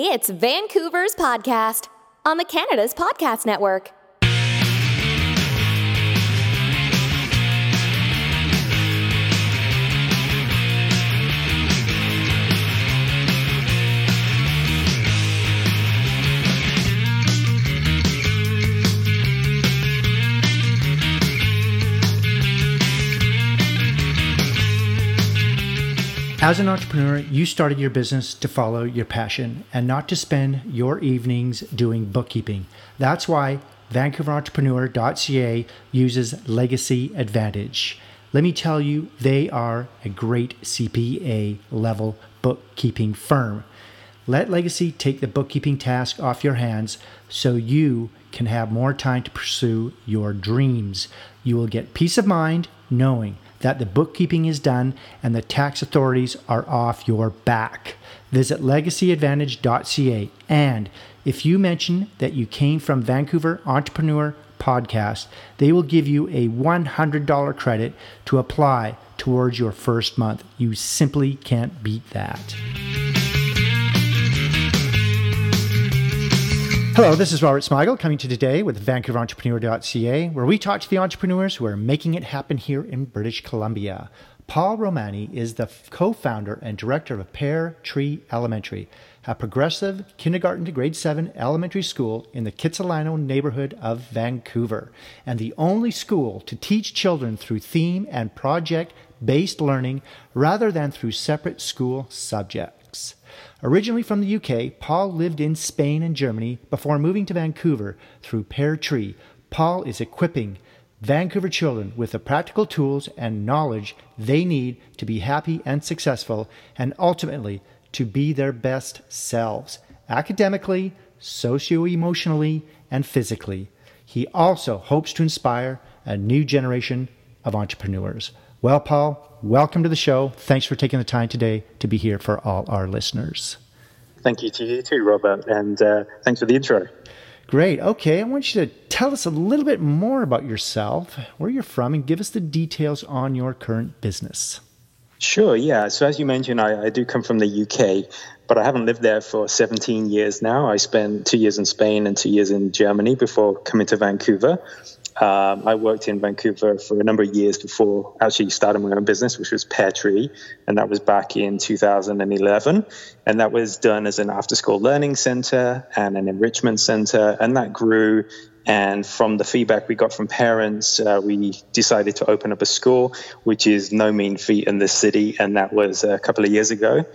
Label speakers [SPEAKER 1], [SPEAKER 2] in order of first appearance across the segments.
[SPEAKER 1] It's Vancouver's podcast on the Canada's Podcast Network.
[SPEAKER 2] As an entrepreneur, you started your business to follow your passion and not to spend your evenings doing bookkeeping. That's why VancouverEntrepreneur.ca uses Legacy Advantage. Let me tell you, they are a great CPA level bookkeeping firm. Let Legacy take the bookkeeping task off your hands so you can have more time to pursue your dreams. You will get peace of mind knowing that the bookkeeping is done and the tax authorities are off your back. Visit legacyadvantage.ca and if you mention that you came from Vancouver Entrepreneur Podcast, they will give you a $100 credit to apply towards your first month. You simply can't beat that. Hello, this is Robert Smigel coming to today with VancouverEntrepreneur.ca, where we talk to the entrepreneurs who are making it happen here in British Columbia. Paul Romani is the co founder and director of Pear Tree Elementary, a progressive kindergarten to grade 7 elementary school in the Kitsilano neighborhood of Vancouver, and the only school to teach children through theme and project based learning rather than through separate school subjects. Originally from the UK, Paul lived in Spain and Germany before moving to Vancouver through Pear Tree. Paul is equipping Vancouver children with the practical tools and knowledge they need to be happy and successful and ultimately to be their best selves, academically, socio emotionally, and physically. He also hopes to inspire a new generation of entrepreneurs. Well, Paul, welcome to the show. Thanks for taking the time today to be here for all our listeners.
[SPEAKER 3] Thank you to you too, Robert, and uh, thanks for the intro.
[SPEAKER 2] Great. Okay, I want you to tell us a little bit more about yourself, where you're from, and give us the details on your current business.
[SPEAKER 3] Sure, yeah. So, as you mentioned, I, I do come from the UK, but I haven't lived there for 17 years now. I spent two years in Spain and two years in Germany before coming to Vancouver. Um, I worked in Vancouver for a number of years before actually starting my own business, which was Pear Tree, and that was back in 2011. And that was done as an after school learning center and an enrichment center, and that grew. And from the feedback we got from parents, uh, we decided to open up a school, which is no mean feat in this city, and that was a couple of years ago.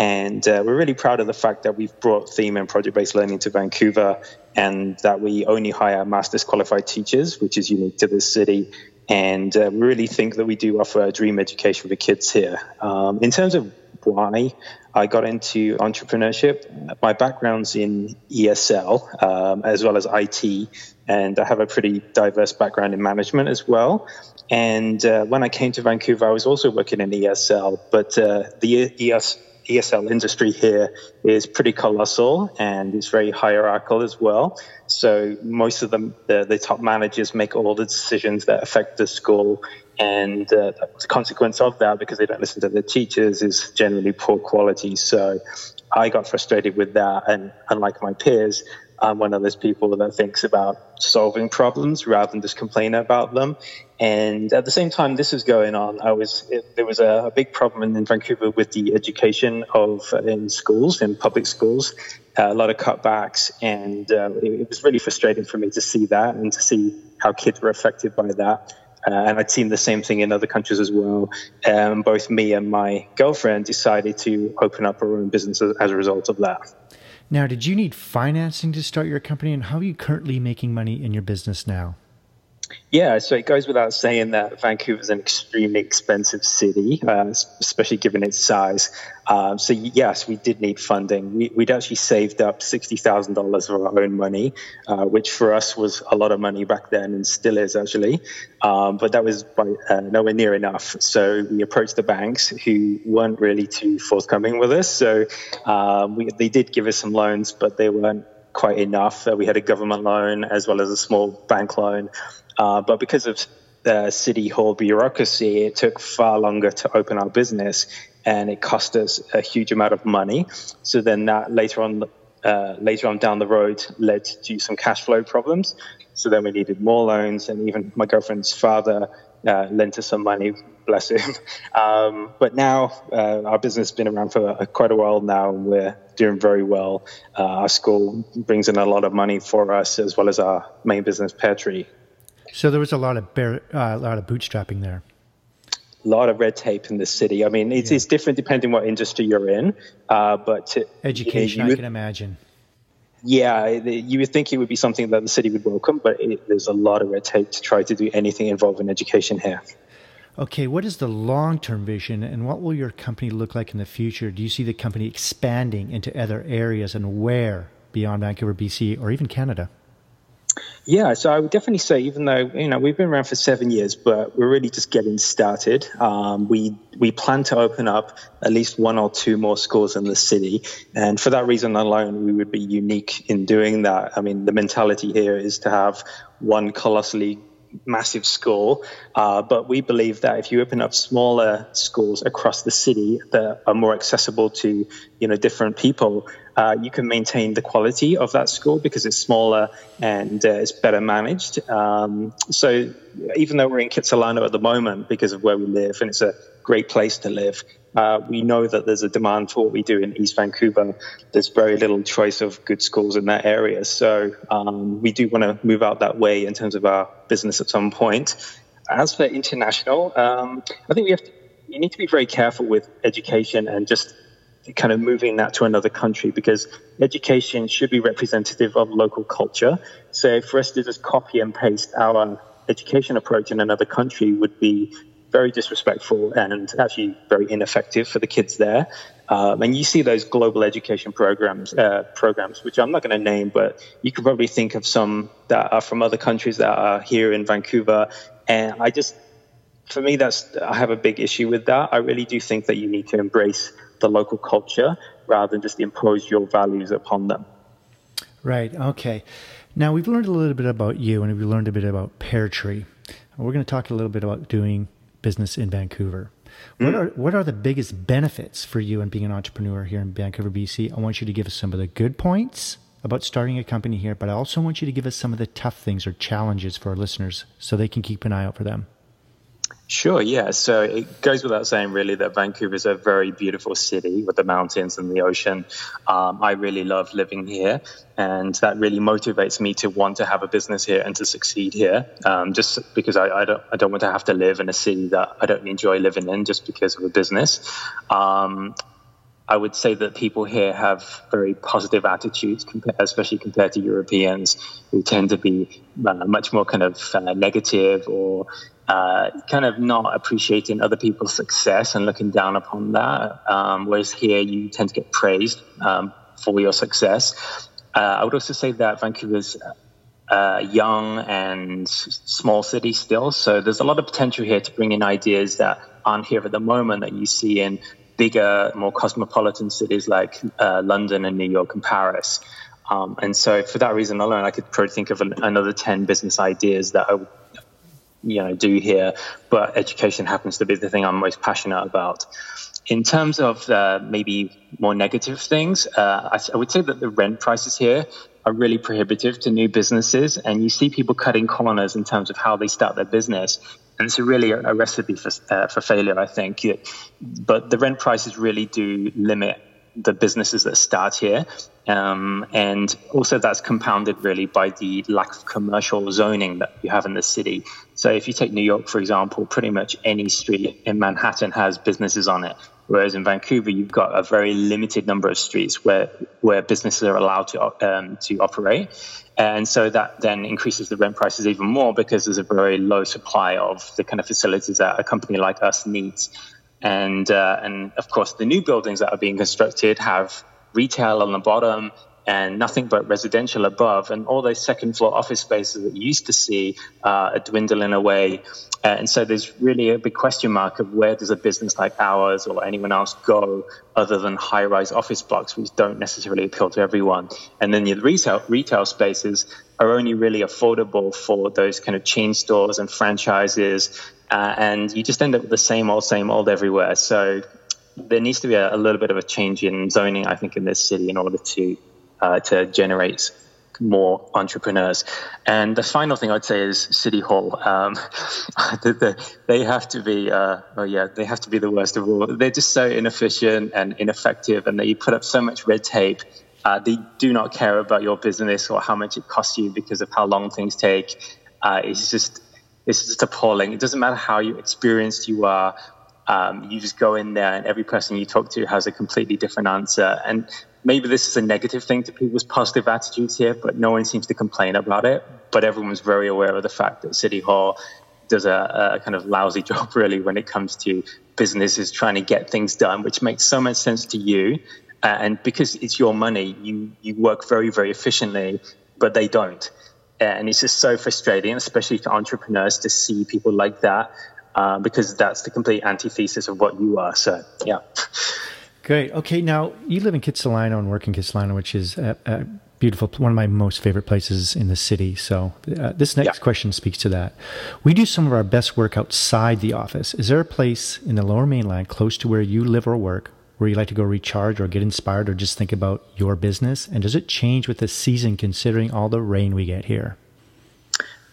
[SPEAKER 3] And uh, we're really proud of the fact that we've brought theme and project based learning to Vancouver and that we only hire master's qualified teachers, which is unique to this city. And uh, we really think that we do offer a dream education for kids here. Um, in terms of why I got into entrepreneurship, my background's in ESL um, as well as IT, and I have a pretty diverse background in management as well. And uh, when I came to Vancouver, I was also working in ESL, but uh, the ES ESL industry here is pretty colossal and it's very hierarchical as well. So most of them, the, the top managers make all the decisions that affect the school. And uh, the consequence of that, because they don't listen to the teachers, is generally poor quality. So I got frustrated with that. And unlike my peers, I'm one of those people that thinks about solving problems rather than just complain about them. And at the same time this was going on, I was it, there was a, a, big problem in, Vancouver with the education of in schools, in public schools, uh, a lot of cutbacks, and uh, it, it, was really frustrating for me to see that and to see how kids were affected by that. Uh, and I'd seen the same thing in other countries as well. Um, both me and my girlfriend decided to open up our own business as a result of that.
[SPEAKER 2] Now, did you need financing to start your company, and how are you currently making money in your business now?
[SPEAKER 3] Yeah, so it goes without saying that Vancouver is an extremely expensive city, uh, especially given its size. Um, so yes, we did need funding. We, would actually saved up sixty thousand dollars of our own money, uh, which for us was a lot of money back then, and still is actually. Um, but that was by, uh, nowhere near enough. So we approached the banks, who weren't really too forthcoming with us. So um, we, they did give us some loans, but they weren't quite enough. Uh, we had a government loan as well as a small bank loan. Uh, but because of the city hall bureaucracy, it took far longer to open our business and it cost us a huge amount of money. So then that later on uh, later on down the road led to some cash flow problems. So then we needed more loans, and even my girlfriend's father uh, lent us some money, bless him. Um, but now uh, our business has been around for a, quite a while now, and we're doing very well. Uh, our school brings in a lot of money for us, as well as our main business, Pear Tree.
[SPEAKER 2] So there was a lot of uh, a lot of bootstrapping there.
[SPEAKER 3] A lot of red tape in the city. I mean, it's, yeah. it's different depending what industry you're in, uh, but to,
[SPEAKER 2] education, you know, I can imagine
[SPEAKER 3] yeah, you would think it would be something that the city would welcome, but it, there's a lot of red tape to try to do anything involving education here.
[SPEAKER 2] Okay, what is the long term vision and what will your company look like in the future? Do you see the company expanding into other areas and where beyond Vancouver, BC, or even Canada?
[SPEAKER 3] Yeah, so I would definitely say, even though you know we've been around for seven years, but we're really just getting started. Um, we we plan to open up at least one or two more schools in the city, and for that reason alone, we would be unique in doing that. I mean, the mentality here is to have one colossally massive school, uh, but we believe that if you open up smaller schools across the city that are more accessible to you know different people, uh, you can maintain the quality of that school because it's smaller and uh, it's better managed. Um, so even though we're in Kitsilano at the moment because of where we live and it's a great place to live, uh, we know that there's a demand for what we do in East Vancouver. There's very little choice of good schools in that area. So um, we do want to move out that way in terms of our business at some point. As for international, um, I think we have to, you need to be very careful with education and just kind of moving that to another country because education should be representative of local culture. So for us to just copy and paste our education approach in another country would be very disrespectful and actually very ineffective for the kids there. Um, and you see those global education programs, uh, programs, which I'm not going to name, but you can probably think of some that are from other countries that are here in Vancouver. And I just, for me, that's I have a big issue with that. I really do think that you need to embrace the local culture rather than just impose your values upon them.
[SPEAKER 2] Right. Okay. Now we've learned a little bit about you, and we've learned a bit about Pear Tree. We're going to talk a little bit about doing business in Vancouver. What hmm. are what are the biggest benefits for you in being an entrepreneur here in Vancouver, BC? I want you to give us some of the good points about starting a company here, but I also want you to give us some of the tough things or challenges for our listeners so they can keep an eye out for them.
[SPEAKER 3] Sure, yeah. So it goes without saying, really, that Vancouver is a very beautiful city with the mountains and the ocean. Um, I really love living here, and that really motivates me to want to have a business here and to succeed here. Um, just because I, I, don't, I don't want to have to live in a city that I don't enjoy living in just because of a business. Um, I would say that people here have very positive attitudes, especially compared to Europeans who tend to be uh, much more kind of uh, negative or uh, kind of not appreciating other people's success and looking down upon that. Um, whereas here you tend to get praised um, for your success. Uh, I would also say that Vancouver's uh, young and small city still, so there's a lot of potential here to bring in ideas that aren't here at the moment that you see in bigger, more cosmopolitan cities like uh, London and New York and Paris. Um, and so, for that reason alone, I could probably think of an, another 10 business ideas that I would you know, do here. But education happens to be the thing I'm most passionate about. In terms of uh, maybe more negative things, uh, I, I would say that the rent prices here are really prohibitive to new businesses, and you see people cutting corners in terms of how they start their business and it's really a, a recipe for uh, for failure, I think. But the rent prices really do limit the businesses that start here, um, and also that's compounded really by the lack of commercial zoning that you have in the city. So if you take New York, for example, pretty much any street in Manhattan has businesses on it. Whereas in Vancouver, you've got a very limited number of streets where where businesses are allowed to um, to operate, and so that then increases the rent prices even more because there's a very low supply of the kind of facilities that a company like us needs, and uh, and of course the new buildings that are being constructed have retail on the bottom and nothing but residential above. And all those second floor office spaces that you used to see uh, are dwindling away. Uh, and so there's really a big question mark of where does a business like ours or anyone else go other than high rise office blocks, which don't necessarily appeal to everyone. And then the retail, retail spaces are only really affordable for those kind of chain stores and franchises. Uh, and you just end up with the same old, same old everywhere. So there needs to be a, a little bit of a change in zoning, I think, in this city in order to uh, to generate more entrepreneurs. And the final thing I'd say is City Hall. Um, they have to be, uh, oh yeah, they have to be the worst of all. They're just so inefficient and ineffective, and they put up so much red tape. Uh, they do not care about your business or how much it costs you because of how long things take. Uh, it's just, it's just appalling. It doesn't matter how experienced you are. Um, you just go in there, and every person you talk to has a completely different answer. And maybe this is a negative thing to people's positive attitudes here, but no one seems to complain about it. But everyone's very aware of the fact that City Hall does a, a, kind of lousy job, really, when it comes to businesses trying to get things done, which makes so much sense to you. Uh, and because it's your money, you, you work very, very efficiently, but they don't. Uh, and it's just so frustrating, especially to entrepreneurs, to see people like that, uh, because that's the complete antithesis of what you are. So, yeah.
[SPEAKER 2] Great. Okay, now you live in Kitsilano and work in Kitsilano, which is a, a, beautiful, one of my most favorite places in the city. So uh, this next yeah. question speaks to that. We do some of our best work outside the office. Is there a place in the Lower Mainland close to where you live or work where you like to go recharge or get inspired or just think about your business? And does it change with the season considering all the rain we get here?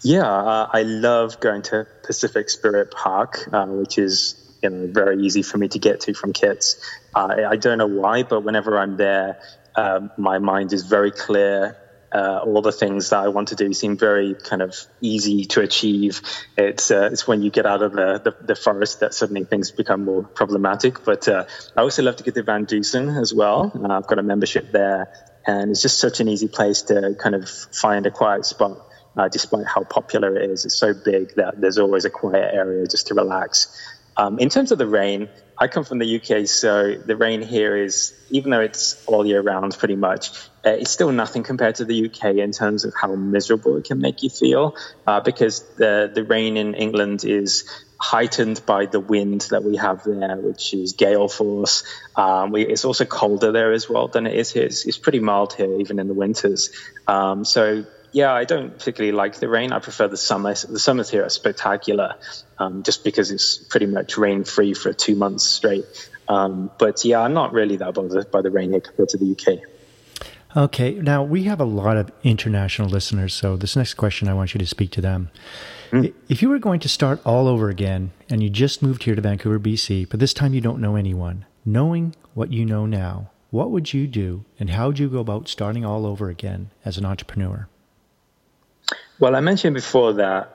[SPEAKER 3] Yeah, uh, I love going to Pacific Spirit Park, uh, which is you know very easy for me to get to from Kits. Uh, I don't know why, but whenever I'm there, um, my mind is very clear. Uh, all the things that I want to do seem very kind of easy to achieve. It's uh, it's when you get out of the, the, the, forest that suddenly things become more problematic. But uh, I also love to get to VanDusen as well. I've got a membership there, and it's just such an easy place to kind of find a quiet spot. Uh, despite how popular it is, it's so big that there's always a quiet area just to relax. Um, in terms of the rain, I come from the UK, so the rain here is, even though it's all year round pretty much, uh, it's still nothing compared to the UK in terms of how miserable it can make you feel, uh, because the, the rain in England is heightened by the wind that we have there, which is gale force. Um, we, it's also colder there as well than it is here. It's, it's pretty mild here, even in the winters. Um, so yeah, I don't particularly like the rain. I prefer the summer. The summers here are spectacular, um, just because it's pretty much rain free for two months straight. Um, but yeah, I'm not really that bothered by the rain here compared to the UK.
[SPEAKER 2] Okay, now we have a lot of international listeners, so this next question I want you to speak to them. Mm. If you were going to start all over again and you just moved here to Vancouver, BC, but this time you don't know anyone, knowing what you know now, what would you do and how would you go about starting all over again as an entrepreneur?
[SPEAKER 3] Well, I mentioned before that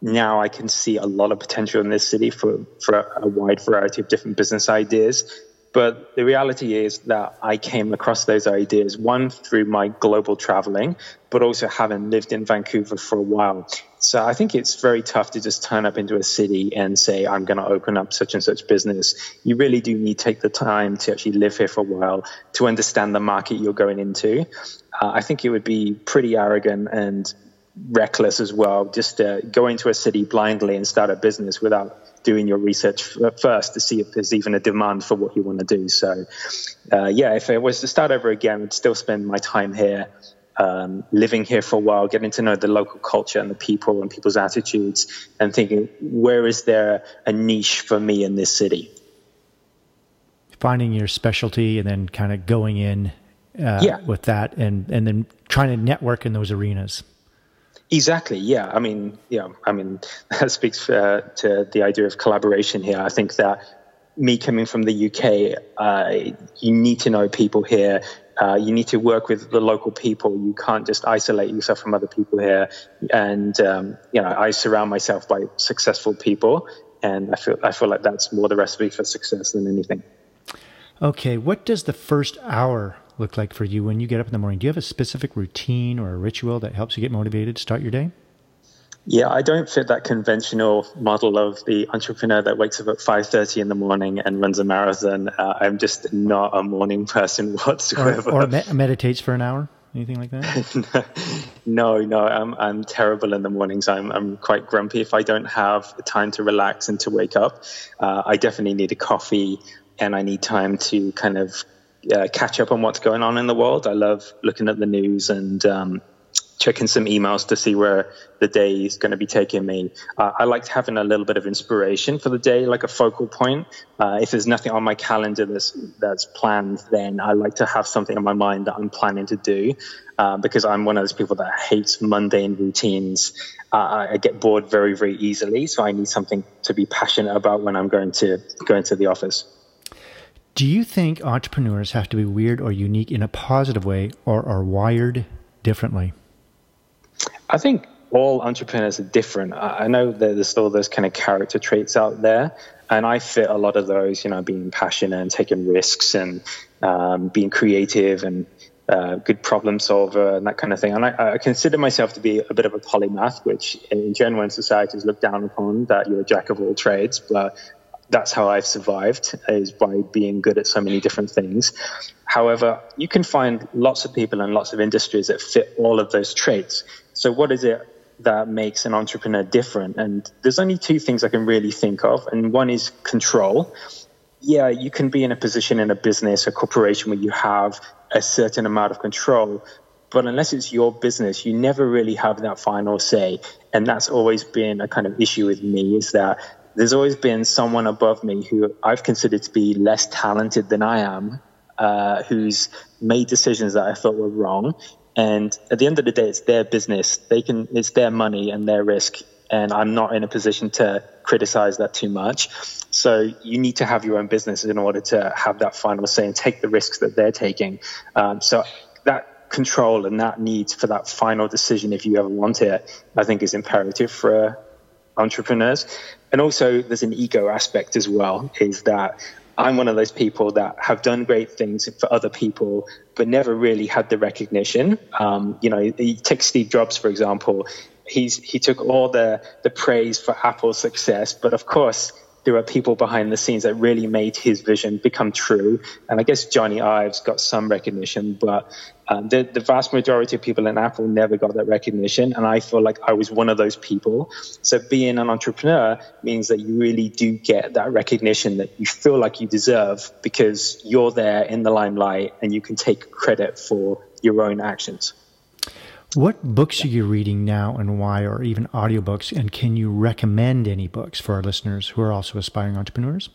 [SPEAKER 3] now I can see a lot of potential in this city for, for a wide variety of different business ideas. But the reality is that I came across those ideas, one through my global traveling, but also having lived in Vancouver for a while. So I think it's very tough to just turn up into a city and say, I'm going to open up such and such business. You really do need to take the time to actually live here for a while to understand the market you're going into. Uh, I think it would be pretty arrogant and reckless as well, just to go into a city blindly and start a business without doing your research first to see if there's even a demand for what you want to do. So, uh, yeah, if it was to start over again, I'd still spend my time here, um, living here for a while, getting to know the local culture and the people and people's attitudes, and thinking, where is there a niche for me in this city?
[SPEAKER 2] Finding your specialty and then kind of going in uh, yeah. with that and, and then trying to network in those arenas.
[SPEAKER 3] Exactly. Yeah. I mean, yeah. I mean, that speaks uh, to the idea of collaboration here. I think that me coming from the UK, uh, you need to know people here. Uh, you need to work with the local people. You can't just isolate yourself from other people here. And um, you know, I surround myself by successful people, and I feel I feel like that's more the recipe for success than anything.
[SPEAKER 2] Okay, what does the first hour look like for you when you get up in the morning? Do you have a specific routine or a ritual that helps you get motivated to start your day?
[SPEAKER 3] Yeah, I don't fit that conventional model of the entrepreneur that wakes up at 5:30 in the morning and runs a marathon. Uh, I'm just not a morning person whatsoever.
[SPEAKER 2] Or, or me- meditates for an hour, anything like that?
[SPEAKER 3] no, no, I'm I'm terrible in the mornings. I'm I'm quite grumpy if I don't have time to relax and to wake up. Uh, I definitely need a coffee and I need time to kind of uh, catch up on what's going on in the world. I love looking at the news and um, checking some emails to see where the day is going to be taking me. Uh, I like having a little bit of inspiration for the day, like a focal point. Uh, if there's nothing on my calendar that's that's planned, then I like to have something in my mind that I'm planning to do, uh, because I'm one of those people that hates mundane routines. Uh, I get bored very very easily, so I need something to be passionate about when I'm going to going to the office.
[SPEAKER 2] Do you think entrepreneurs have to be weird or unique in a positive way, or are wired differently?
[SPEAKER 3] I think all entrepreneurs are different. I know that there's still those kind of character traits out there, and I fit a lot of those. You know, being passionate and taking risks and um, being creative and uh, good problem solver and that kind of thing. And I, I, consider myself to be a bit of a polymath, which in general in society is looked down upon that you're a jack of all trades. But that's how I've survived is by being good at so many different things. However, you can find lots of people and lots of industries that fit all of those traits. So what is it that makes an entrepreneur different? And there's only two things I can really think of. And one is control. Yeah, you can be in a position in a business or corporation where you have a certain amount of control, but unless it's your business, you never really have that final say. And that's always been a kind of issue with me is that there's always been someone above me who I've considered to be less talented than I am, uh, who's made decisions that I thought were wrong. And at the end of the day, it's their business. They can, it's their money and their risk. And I'm not in a position to criticize that too much. So you need to have your own business in order to have that final say and take the risks that they're taking. Um, so that control and that need for that final decision, if you ever want it, I think is imperative for entrepreneurs. And also, there's an ego aspect as well, is that I'm one of those people that have done great things for other people, but never really had the recognition. Um, you know, you take Steve Jobs, for example. He's, he took all the, the praise for Apple's success, but of course, there are people behind the scenes that really made his vision become true. And I guess Jony Ives got some recognition, but um, the, the vast majority of people in Apple never got that recognition. And I feel like I was one of those people. So being an entrepreneur means that you really do get that recognition that you feel like you deserve because you're there in the limelight and you can take credit for your own actions.
[SPEAKER 2] What books are you reading now and why, or even audiobooks? And can you recommend any books for our listeners who are also aspiring entrepreneurs?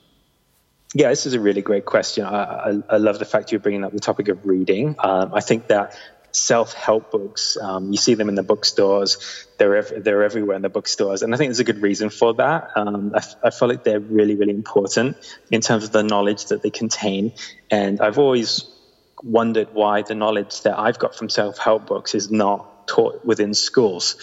[SPEAKER 3] Yeah, this is a really great question. I, I, I love the fact you're bringing up the topic of reading. Um, I think that self-help books, um, you see them in the bookstores. They're ev- they're everywhere in the bookstores, and I think there's a good reason for that. Um, I, f- I feel like they're really really important in terms of the knowledge that they contain. And I've always wondered why the knowledge that I've got from self help books is not taught within schools.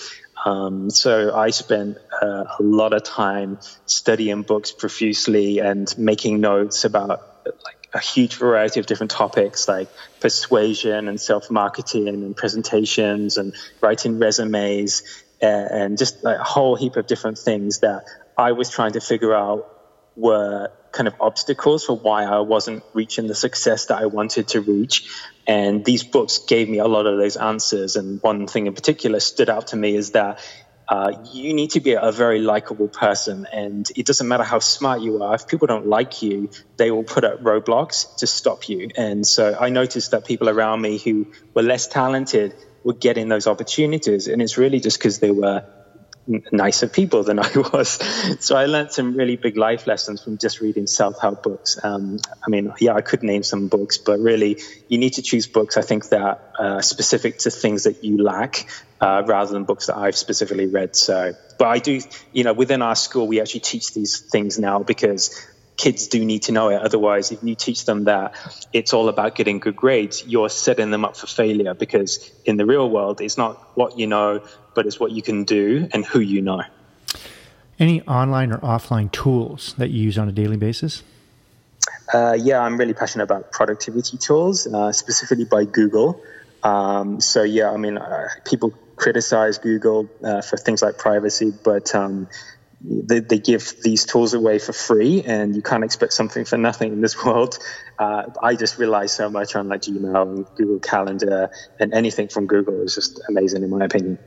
[SPEAKER 3] Um, so I spent uh, a lot of time studying books profusely and making notes about like a huge variety of different topics like persuasion and self marketing and presentations and writing resumes and, and just like a whole heap of different things that I was trying to figure out were kind of obstacles for why I wasn't reaching the success that I wanted to reach. And these books gave me a lot of those answers. And one thing in particular stood out to me is that uh, you need to be a very likable person. And it doesn't matter how smart you are, if people don't like you, they will put up roadblocks to stop you. And so I noticed that people around me who were less talented were getting those opportunities. And it's really just because they were nicer people than I was. So I learned some really big life lessons from just reading self-help books. Um, I mean, yeah, I could name some books, but really, you need to choose books. I think that uh, specific to things that you lack, uh, rather than books that I've specifically read. So, but I do, you know, within our school, we actually teach these things now because kids do need to know it. Otherwise, if you teach them that it's all about getting good grades, you're setting them up for failure because in the real world, it's not what you know, but it's what you can do and who you know.
[SPEAKER 2] Any online or offline tools that you use on a daily basis?
[SPEAKER 3] Uh, yeah, I'm really passionate about productivity tools, uh, specifically by Google. Um, so yeah, I mean, uh, people criticize Google uh, for things like privacy, but um, they, they, give these tools away for free, and you can't expect something for nothing in this world. Uh, I just rely so much on like Gmail and Google Calendar, and anything from Google is just amazing in my opinion.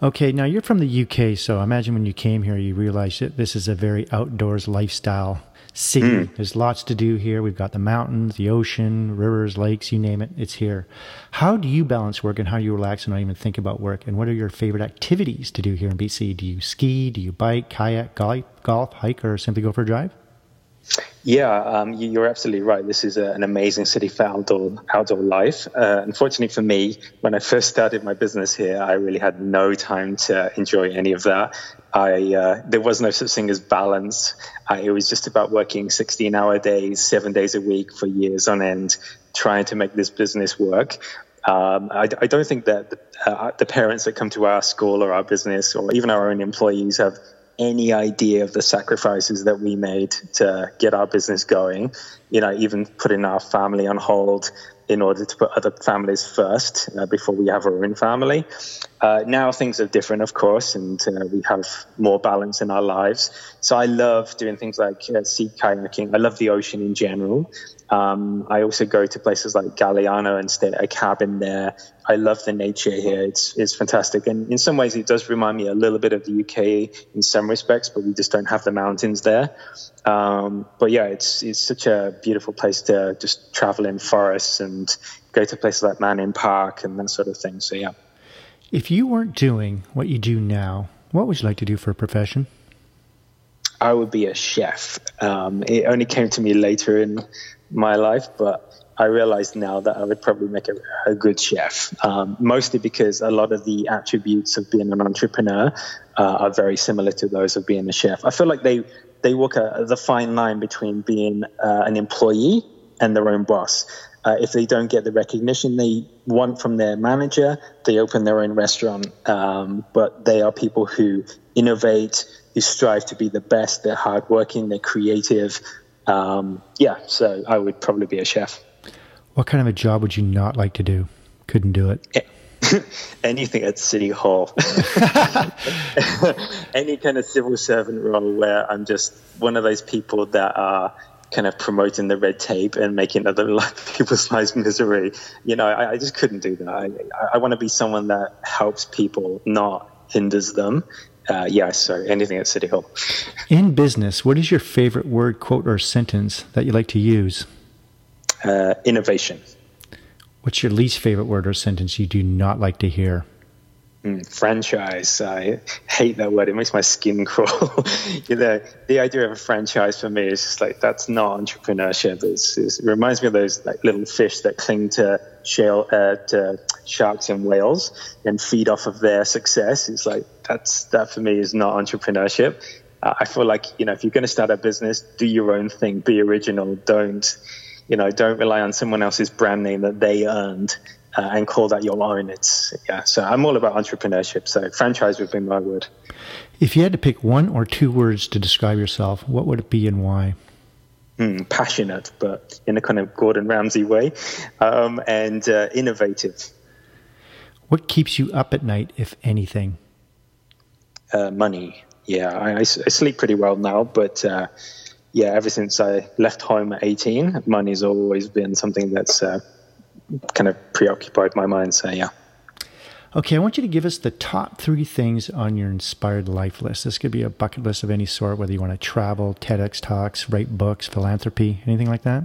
[SPEAKER 2] Okay, now you're from the UK, so I imagine when you came here, you realized that this is a very outdoors lifestyle city. Mm. There's lots to do here. We've got the mountains, the ocean, rivers, lakes, you name it, it's here. How do you balance work and how do you relax and not even think about work? And what are your favorite activities to do here in BC? Do you ski? Do you bike, kayak, golf, golf hike, or simply go for a drive?
[SPEAKER 3] Yeah, um, you're absolutely right. This is a, an amazing city for outdoor outdoor life. Uh, unfortunately for me, when I first started my business here, I really had no time to enjoy any of that. I uh, there was no such thing as balance. I, it was just about working 16 hour days, seven days a week for years on end, trying to make this business work. Um, I, I, don't think that the, uh, the parents that come to our school or our business or even our own employees have any idea of the sacrifices that we made to get our business going. You know, even putting our family on hold in order to put other families first uh, before we have our own family. Uh, now things are different, of course, and uh, we have more balance in our lives. So I love doing things like uh, sea kayaking. I love the ocean in general. Um, I also go to places like Galiano and stay at a cabin there. I love the nature here. It's it's fantastic, and in some ways, it does remind me a little bit of the UK in some respects, but we just don't have the mountains there. Um, but yeah, it's it's such a beautiful place to just travel in forests and go to places like Manning Park and that sort of thing. So yeah.
[SPEAKER 2] If you weren't doing what you do now, what would you like to do for a profession?
[SPEAKER 3] I would be a chef. Um, it only came to me later in my life, but I realize now that I would probably make a, a good chef, um, mostly because a lot of the attributes of being an entrepreneur uh, are very similar to those of being a chef. I feel like they they walk a, the fine line between being uh, an employee and their own boss. Uh, if they don't get the recognition they want from their manager, they open their own restaurant. Um, but they are people who innovate, who strive to be the best. They're hardworking, they're creative, um, yeah, so I would probably be a chef.
[SPEAKER 2] What kind of a job would you not like to do? Couldn't do it.
[SPEAKER 3] Anything at City Hall. Any kind of civil servant role where I'm just one of those people that are kind of promoting the red tape and making other people's lives misery. You know, I, I just couldn't do that. I, I want to be someone that helps people, not hinders them uh, yeah, so anything at City Hall.
[SPEAKER 2] In business, what is your favorite word, quote, or sentence that you like to use?
[SPEAKER 3] Uh, innovation.
[SPEAKER 2] What's your least favorite word or sentence you do not like to hear?
[SPEAKER 3] Mm, franchise. I hate that word. It makes my skin crawl. you know, the idea of a franchise for me is just like that's not entrepreneurship. It's, it's, it reminds me of those like little fish that cling to shale uh, to sharks and whales and feed off of their success. It's like that's that for me is not entrepreneurship. Uh, I feel like you know if you're going to start a business, do your own thing, be original. Don't you know? Don't rely on someone else's brand name that they earned uh, and call that your own. It's yeah. So I'm all about entrepreneurship. So franchise would be my word.
[SPEAKER 2] If you had to pick one or two words to describe yourself, what would it be and why?
[SPEAKER 3] Mm, passionate, but in a kind of Gordon Ramsay way, um, and uh, innovative.
[SPEAKER 2] What keeps you up at night, if anything?
[SPEAKER 3] Uh, money. Yeah, I, I, sleep pretty well now, but uh, yeah, ever since I left home at 18, money's always been something that's uh, kind of preoccupied my mind. So yeah.
[SPEAKER 2] Okay, I want you to give us the top three things on your inspired life list. This could be a bucket list of any sort, whether you want to travel, TEDx talks, write books, philanthropy, anything like that.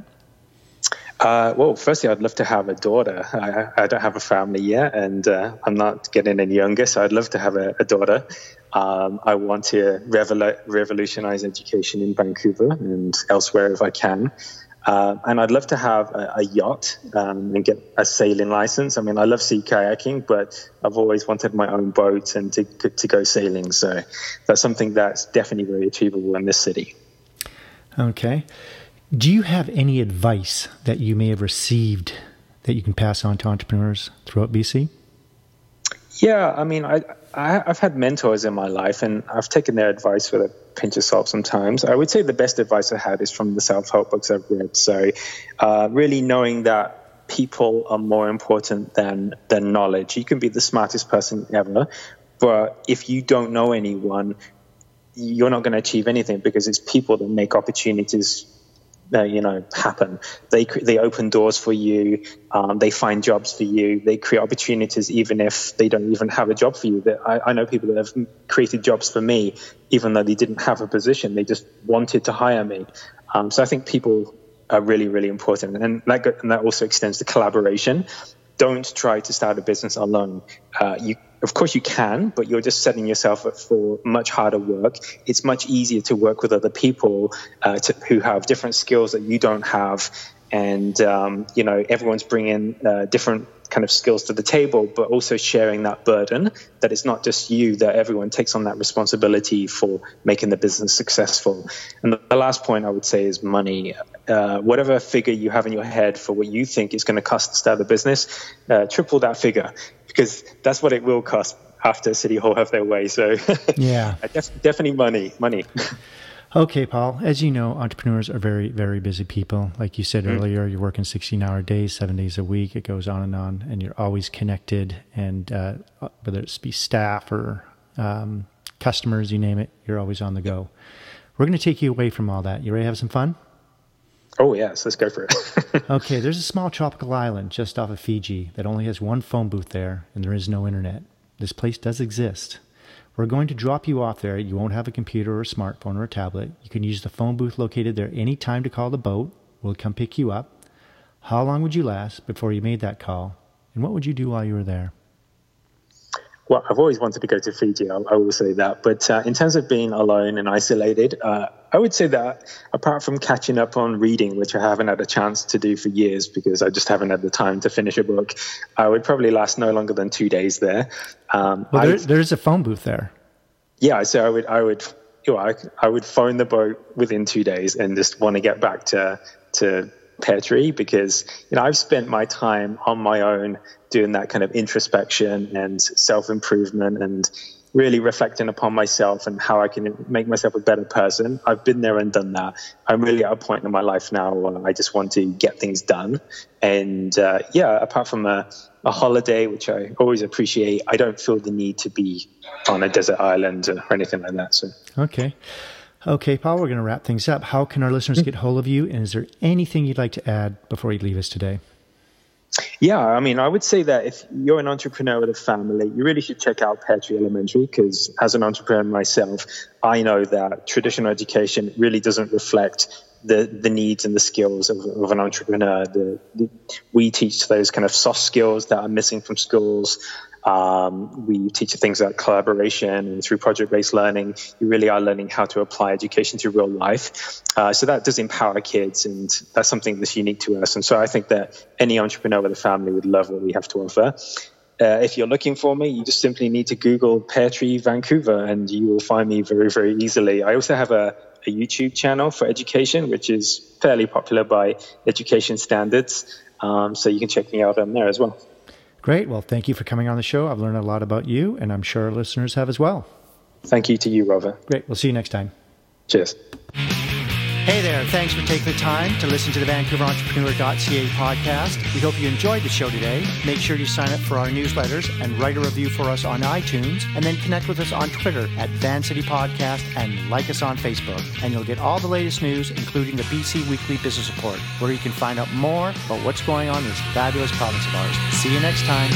[SPEAKER 3] Uh, well, firstly, I'd love to have a daughter. I, I don't have a family yet, and uh, I'm not getting any younger, so I'd love to have a, a daughter. Um, I want to revol- revolutionize education in Vancouver and elsewhere if I can. Uh, and I'd love to have a, a yacht um, and get a sailing license. I mean, I love sea kayaking, but I've always wanted my own boat and to, to go sailing. So that's something that's definitely very achievable in this city.
[SPEAKER 2] Okay. Do you have any advice that you may have received that you can pass on to entrepreneurs throughout BC?
[SPEAKER 3] Yeah, I mean, I, I have had mentors in my life, and I've taken their advice with a pinch of salt sometimes. I would say the best advice I had is from the self help books I've read. So, uh, really knowing that people are more important than than knowledge. You can be the smartest person ever, but if you don't know anyone, you're not going to achieve anything because it's people that make opportunities uh, you know happen. They they open doors for you. Um, they find jobs for you. They create opportunities even if they don't even have a job for you. That I, I know people that have created jobs for me even though they didn't have a position. They just wanted to hire me. Um, so I think people are really really important, and that and that also extends to collaboration. Don't try to start a business alone. Uh, you of course you can, but you're just setting yourself up for much harder work. It's much easier to work with other people uh, to, who have different skills that you don't have, and um, you know everyone's bringing uh, different kind of skills to the table, but also sharing that burden that it's not just you, that everyone takes on that responsibility for making the business successful. And the last point I would say is money. Uh, whatever figure you have in your head for what you think is going to cost to start the business, uh, triple that figure because that's what it will cost after City Hall have their way. So
[SPEAKER 2] yeah,
[SPEAKER 3] def- definitely money, money.
[SPEAKER 2] Okay, Paul. As you know, entrepreneurs are very, very busy people. Like you said mm. earlier, you're working 16 hour days, seven days a week. It goes on and on, and you're always connected. And uh, whether it's be staff or um, customers, you name it, you're always on the go. We're going to take you away from all that. You ready to have some fun?
[SPEAKER 3] Oh, yes. Let's go for it.
[SPEAKER 2] okay, there's a small tropical island just off of Fiji that only has one phone booth there, and there is no internet. This place does exist. We're going to drop you off there. You won't have a computer or a smartphone or a tablet. You can use the phone booth located there any time to call the boat. We'll come pick you up. How long would you last before you made that call? And what would you do while you were there?
[SPEAKER 3] Well, I've always wanted to go to Fiji. I, I will say that. But uh, in terms of being alone and isolated, uh, I would say that apart from catching up on reading, which I haven't had a chance to do for years because I just haven't had the time to finish a book, I would probably last no longer than two days there.
[SPEAKER 2] Um, well, there, there's a phone booth there.
[SPEAKER 3] Yeah, so I would, I would, you know, I, I would phone the boat within two days and just want to get back to to Pear Tree because you know I've spent my time on my own doing that kind of introspection and self improvement and really reflecting upon myself and how I can make myself a better person. I've been there and done that. I'm really at a point in my life now where I just want to get things done. And uh, yeah, apart from a, a holiday, which I always appreciate, I don't feel the need to be on a desert island or anything like that. So
[SPEAKER 2] okay. Okay, Paul, we're going to wrap things up. How can our listeners mm. get hold of you? And is there anything you'd like to add before you leave us today?
[SPEAKER 3] Yeah, I mean, I would say that if you're an entrepreneur with a family, you really should check out Pear Tree Elementary because, as an entrepreneur myself, I know that traditional education really doesn't reflect the, the needs and the skills of, of an entrepreneur. The, the, we teach those kind of soft skills that are missing from schools. Um, we teach things like collaboration and through project-based learning, you really are learning how to apply education to real life. Uh, so that does empower kids, and that's something that's unique to us. And so I think that any entrepreneur with a family would love what we have to offer. Uh, if you're looking for me, you just simply need to Google Pear Tree Vancouver, and you will find me very, very easily. I also have a, a YouTube channel for education, which is fairly popular by education standards. Um, so you can check me out on there as well.
[SPEAKER 2] Great. Well, thank you for coming on the show. I've learned a lot about you, and I'm sure our listeners have as well.
[SPEAKER 3] Thank you to you, Robert.
[SPEAKER 2] Great. We'll see you next time.
[SPEAKER 3] Cheers.
[SPEAKER 2] Hey there, thanks for taking the time to listen to the VancouverEntrepreneur.ca podcast. We hope you enjoyed the show today. Make sure you sign up for our newsletters and write a review for us on iTunes, and then connect with us on Twitter at City Podcast and like us on Facebook. And you'll get all the latest news, including the BC Weekly Business Report, where you can find out more about what's going on in this fabulous province of ours. See you next time.